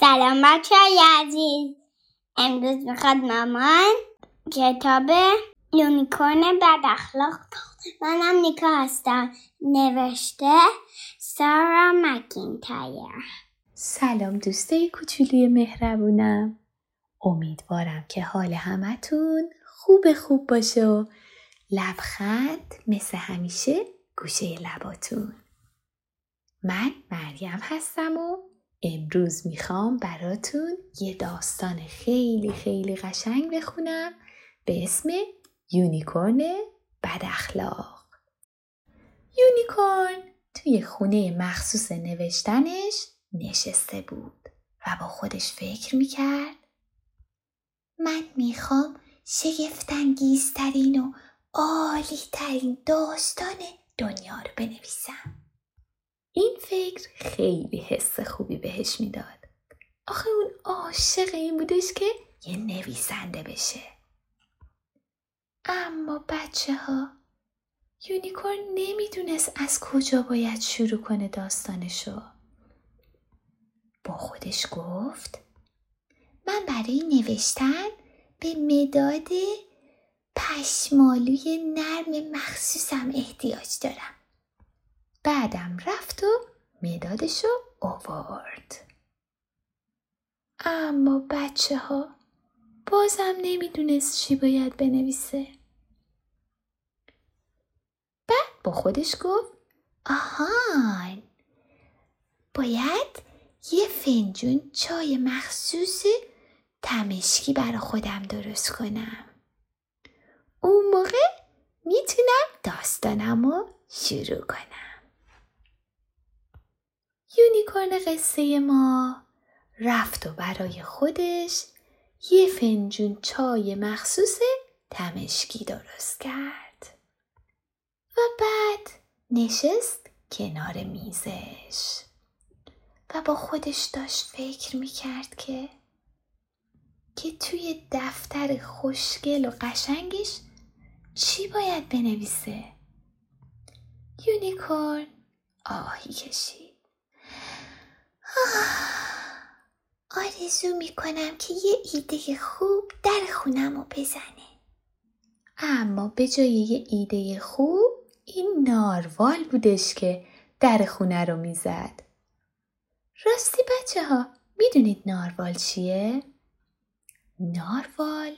سلام بچه های عزیز. امروز می‌خواد مامان کتاب یونیکورن بد اخلاق منم نیکا هستم. نوشته سارا مکینتایر سلام دوسته کوچولی مهربونم. امیدوارم که حال همتون خوب خوب باشه و لبخند مثل همیشه گوشه لباتون. من مریم هستم و امروز می‌خوام براتون یه داستان خیلی خیلی قشنگ بخونم به اسم unicorn بد اخلاق. unicorn توی خونه مخصوص نوشتنش نشسته بود و با خودش فکر می‌کرد من می‌خوام شگفتانگیزترین و عالی ترین داستان دنیا رو بنویسم. این فکر خیلی حس خوبی بهش می‌داد. آخه اون عاشق این بودش که یه نویسنده بشه. اما بچه ها یونیکورن نمی‌دونست از کجا باید شروع کنه داستانشو. با خودش گفت من برای نوشتن به مداد پشمالوی نرم مخصوصم احتیاج دارم. بعدم رفت و مدادشو آورد. اما بچه ها بازم نمی‌دونست چی باید بنویسه. بعد با خودش گفت آهان باید یه فنجون چای مخصوص تمشکی برا خودم درست کنم. اون موقع می‌تونم داستانم رو شروع کنم. یونیکورن قصه ما. رفت و برای خودش یه فنجون چای مخصوص تمشکی درست کرد. و بعد نشست کنار میزش. و با خودش داشت فکر می‌کرد که که توی دفتر خوشگل و قشنگش چی باید بنویسه؟ یونیکورن آهی کشید. آرزو می‌کنم که یه ایده خوب در خونم رو بزنه. اما به جای یه ایده خوب این ناروال بودش که در خونه رو می‌زد. راستی بچه ها می‌دونید ناروال چیه؟ ناروال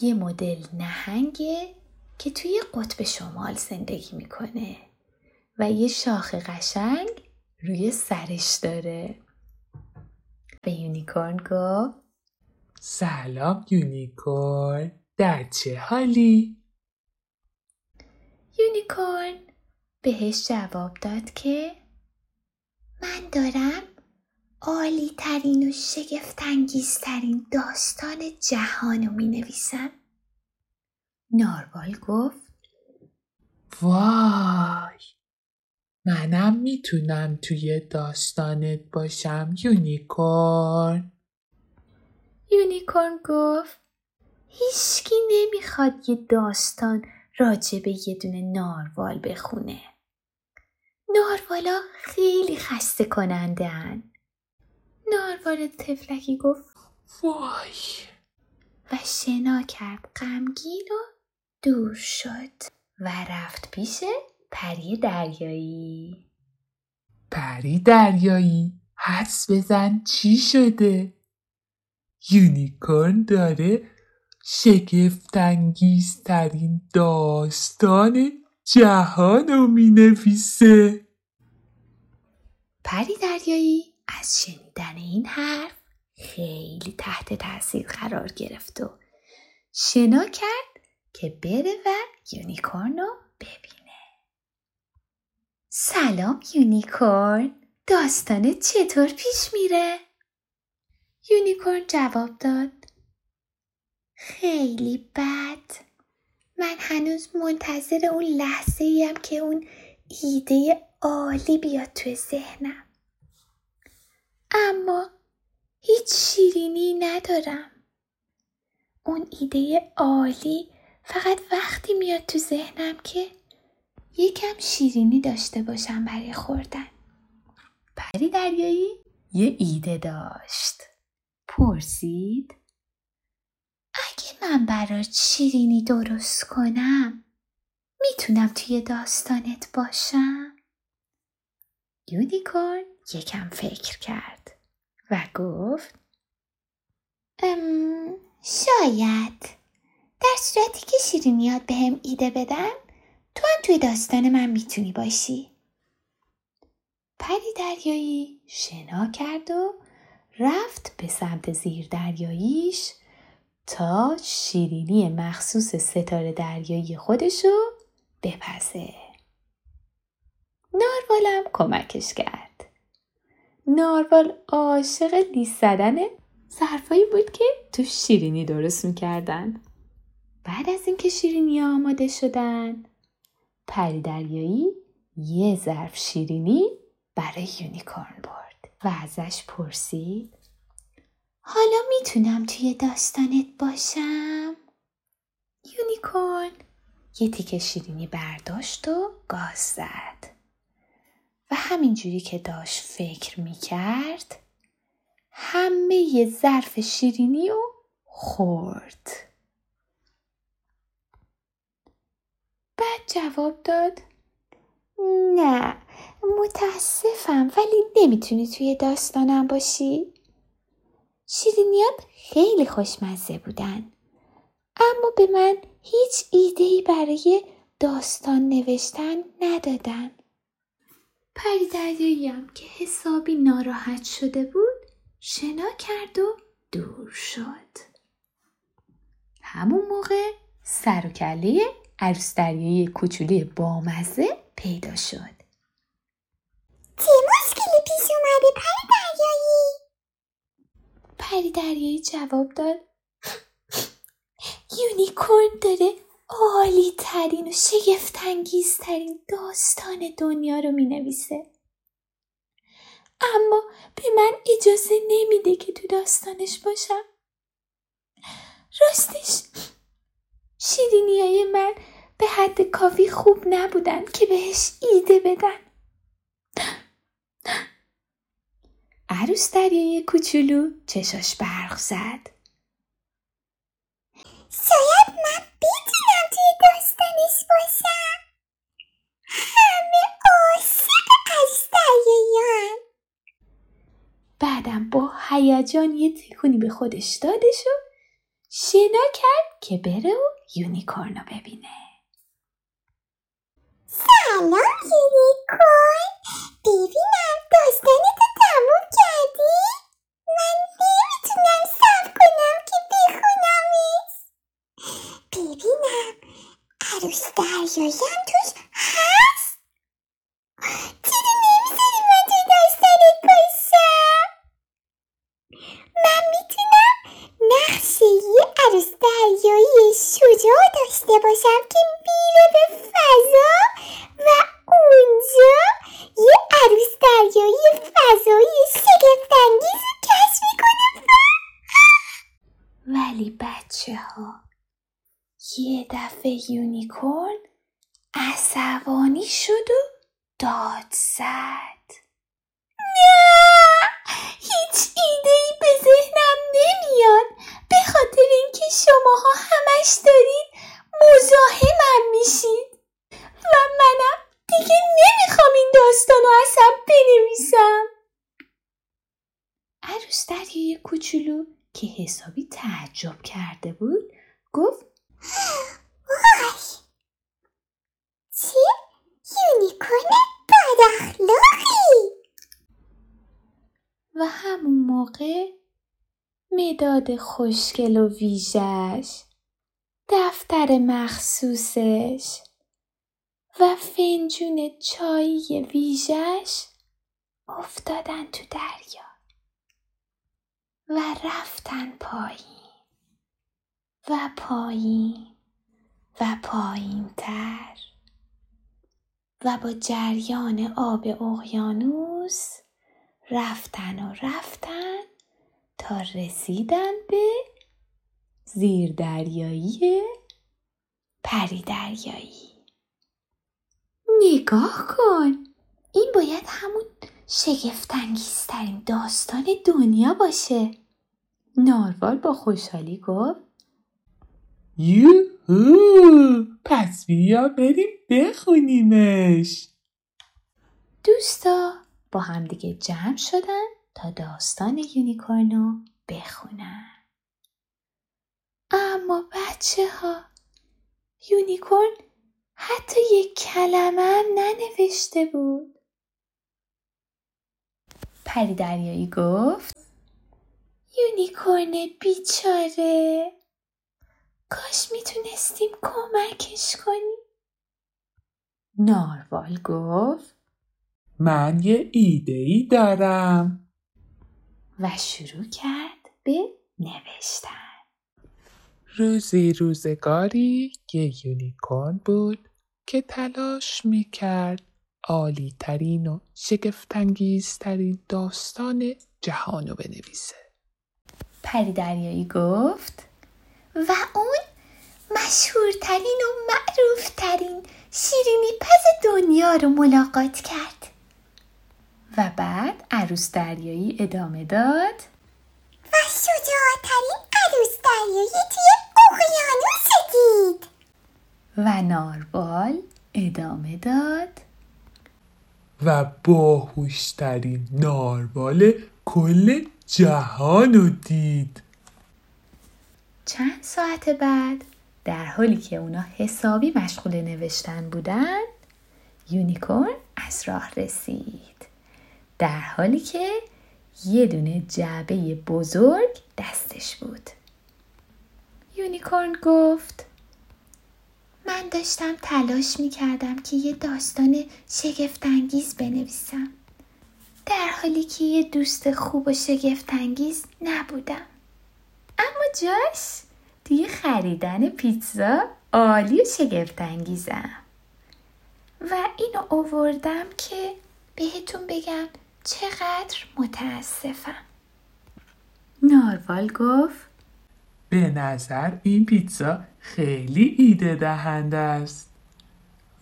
یه مدل نهنگه که توی قطب شمال زندگی می‌کنه و یه شاخ قشنگ روی سرش داره به unicorn گفت سلام unicorn در چه حالی؟ unicorn بهش جواب داد که من دارم عالی ترین و شگفتانگیز ترین داستان جهان رو می نویسم. ناروال گفت وای منم می‌تونم توی داستانت باشم unicorn unicorn گفت هیچکی نمی‌خواد یه داستان راجع به یه دونه ناروال بخونه. ناروالا خیلی خسته کننده هن. ناروال تفلکی گفت وای و شنا کرد غمگین و دور شد و رفت پیش پری دریایی پری دریایی حدس بزن چی شده؟ unicorn داره شگفتانگیزترین داستان جهان رو می نویسه پری دریایی از شنیدن این حرف خیلی تحت تاثیر قرار گرفت و شنا کرد که بره و unicorn رو سلام unicorn. داستان چطور پیش میره؟ یونیکورن جواب داد. خیلی بد. من هنوز منتظر اون لحظه ایم که اون ایده عالی بیاد توی ذهنم. اما هیچ شیرینی ندارم. اون ایده عالی فقط وقتی میاد تو ذهنم که یکم شیرینی داشته باشم برای خوردن. پری دریایی یه ایده داشت. پرسید. اگه من برات شیرینی درست کنم می‌تونم توی داستانت باشم؟ یونیکورن یکم فکر کرد و گفت ام شاید. در صورتی که شیرینیات به هم ایده بدن توی داستان من می‌تونی باشی. پری دریایی شنا کرد و رفت به سمت زیر دریاییش تا شیرینی مخصوص ستاره دریایی خودشو بپزه. ناروالم کمکش کرد. ناروال عاشق لیست زدن ظرفایی بود که تو شیرینی درست می‌کردن. بعد از اینکه شیرینی آماده شدن پری دریایی یه ظرف شیرینی برای unicorn برد و ازش پرسید. حالا می‌تونم توی داستانت باشم؟ unicorn یه تیکه شیرینی برداشت و گاز زد. و همینجوری که داشت فکر می‌کرد همه یه ظرف شیرینی رو خورد. بعد جواب داد. نه متاسفم ولی نمی‌تونی توی داستانم باشی. شیرینیات خیلی خوشمزه بودن اما به من هیچ ایدهی برای داستان نوشتن ندادن. پری دریاییم که حسابی ناراحت شده بود شنا کرد و دور شد. همون موقع سر و کله عروس دریایی کوچولی بامزه پیدا شد چه مشکلی پیش اومده پری دریایی پری دریایی جواب داد یونیکورن داره عالی ترین و شگفتانگیز ترین داستان دنیا رو می نویسه. اما به من اجازه نمیده که تو داستانش باشم. راستش شیرینی های من به حد کافی خوب نبودن که بهش ایده بدن. عروس دریای کوچولو چشاش برق زد. شاید من بتونم توی داستانش باشم همه عاشق قشتریان بعدم با هیجان یه تکونی به خودش دادش شنا کرد که بره و یونیکورنو ببینه. سلام یونیکورن. ببینم داستانتو تموم کردی؟ من نمی‌تونم صبر کنم که بخونمش ببینم عروس دریاییم توش هست؟ چرا نمی‌ذاری من توی داستانت باشم؟ عروس دریایی شجاع داشته باشم که میره به فضا و اونجا یه عروس دریایی فضایی شگفتانگیز رو کشف کنه ولی بچه ها یه دفعه یونیکورن عصبانی شد و داد زد نه هیچ ایده ای به ذهنم نمیاد شماها همش دارید مزاحمم میشید. و منم دیگه نمی‌خوام این داستان رو اصلا بنویسم. عروس دریای کوچولو که حسابی تعجب کرده بود گفت وای! چه یونیکورن بد اخلاقی و همون موقع مداد خوشگل و ویژش دفتر مخصوصش و فنجون چایی ویژش افتادن تو دریا و رفتن پایین و پایین و پایین تر و با جریان آب اقیانوس رفتن و رفتن تا رسیدن به زیر دریایی پری دریایی نگاه کن. این باید همون شگفتانگیزترین داستان دنیا باشه. ناروال با خوشحالی گفت. یوهو! پس بیا بریم بخونیمش. دوستا با همدیگه جمع شدن. تا داستان یونیکورنو بخونن اما بچه ها unicorn حتی یک کلمه هم ننوشته بود. پری دریایی گفت unicorn بیچاره. کاش می‌تونستیم کمکش کنیم. ناروال گفت من یه ایده ای دارم. و شروع کرد به نوشتن. روزی روزگاری یه یونیکورن بود که تلاش می‌کرد عالی ترین و شگفتانگیزترین داستان جهانو بنویسه. پری دریایی گفت و اون مشهورترین و معروفترین شیرینی پز دنیا رو ملاقات کرد. و بعد عروس دریایی ادامه داد. و شجاعترین عروس دریایی توی اقیانوس دید. و ناربال ادامه داد. و باهوشترین ناربال کل جهانو دید. چند ساعت بعد در حالی که اونا حسابی مشغول نوشتن بودن Unicorn از راه رسید. در حالی که یه دونه جعبه بزرگ دستش بود. Unicorn گفت من داشتم تلاش می کردم که یه داستان شگفتانگیز بنویسم. در حالی که یه دوست خوب و شگفتانگیز نبودم. اما جاش توی خریدن پیتزا عالی و شگفتانگیزم و اینو اووردم که بهتون بگم چقدر متاسفم. ناروال گفت به نظر این پیتزا خیلی ایده دهنده است.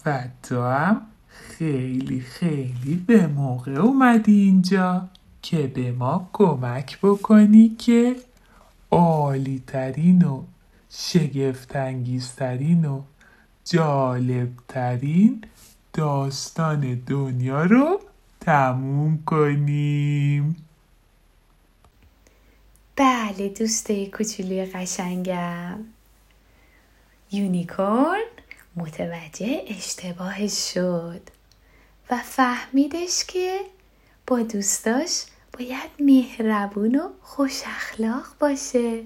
و تو هم خیلی خیلی به موقع اومدی اینجا که به ما کمک بکنی که عالی ترین و شگفتانگیزترین و جالبترین داستان دنیا رو تموم کنیم. بله دوستای کوچولی قشنگم. یونیکورن متوجه اشتباهش شد و فهمیدش که با دوستاش باید مهربون و خوش اخلاق باشه.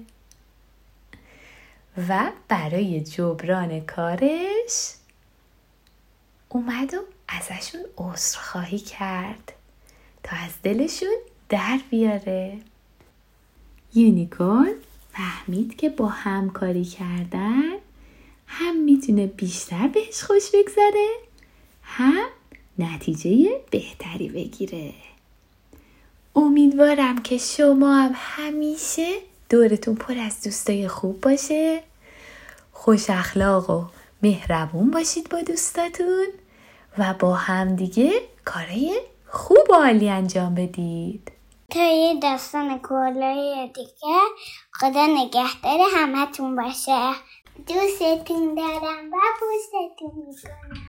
و برای جبران کارش اومد و ازشون عذرخواهی کرد تا از دلشون در بیاره. یونیکورن فهمید که با همکاری کردن هم می‌تونه بیشتر بهش خوش بگذره هم نتیجه بهتری بگیره. امیدوارم که شما هم همیشه دورتون پر از دوستای خوب باشه. خوش اخلاق و مهربون باشید با دوستاتون. و با همدیگه کارای خوب و عالی انجام بدید. تا یه داستان کلای دیگه. خدا نگهدار همتون باشه. دوستتون دارم و پوستتون می‌کنم.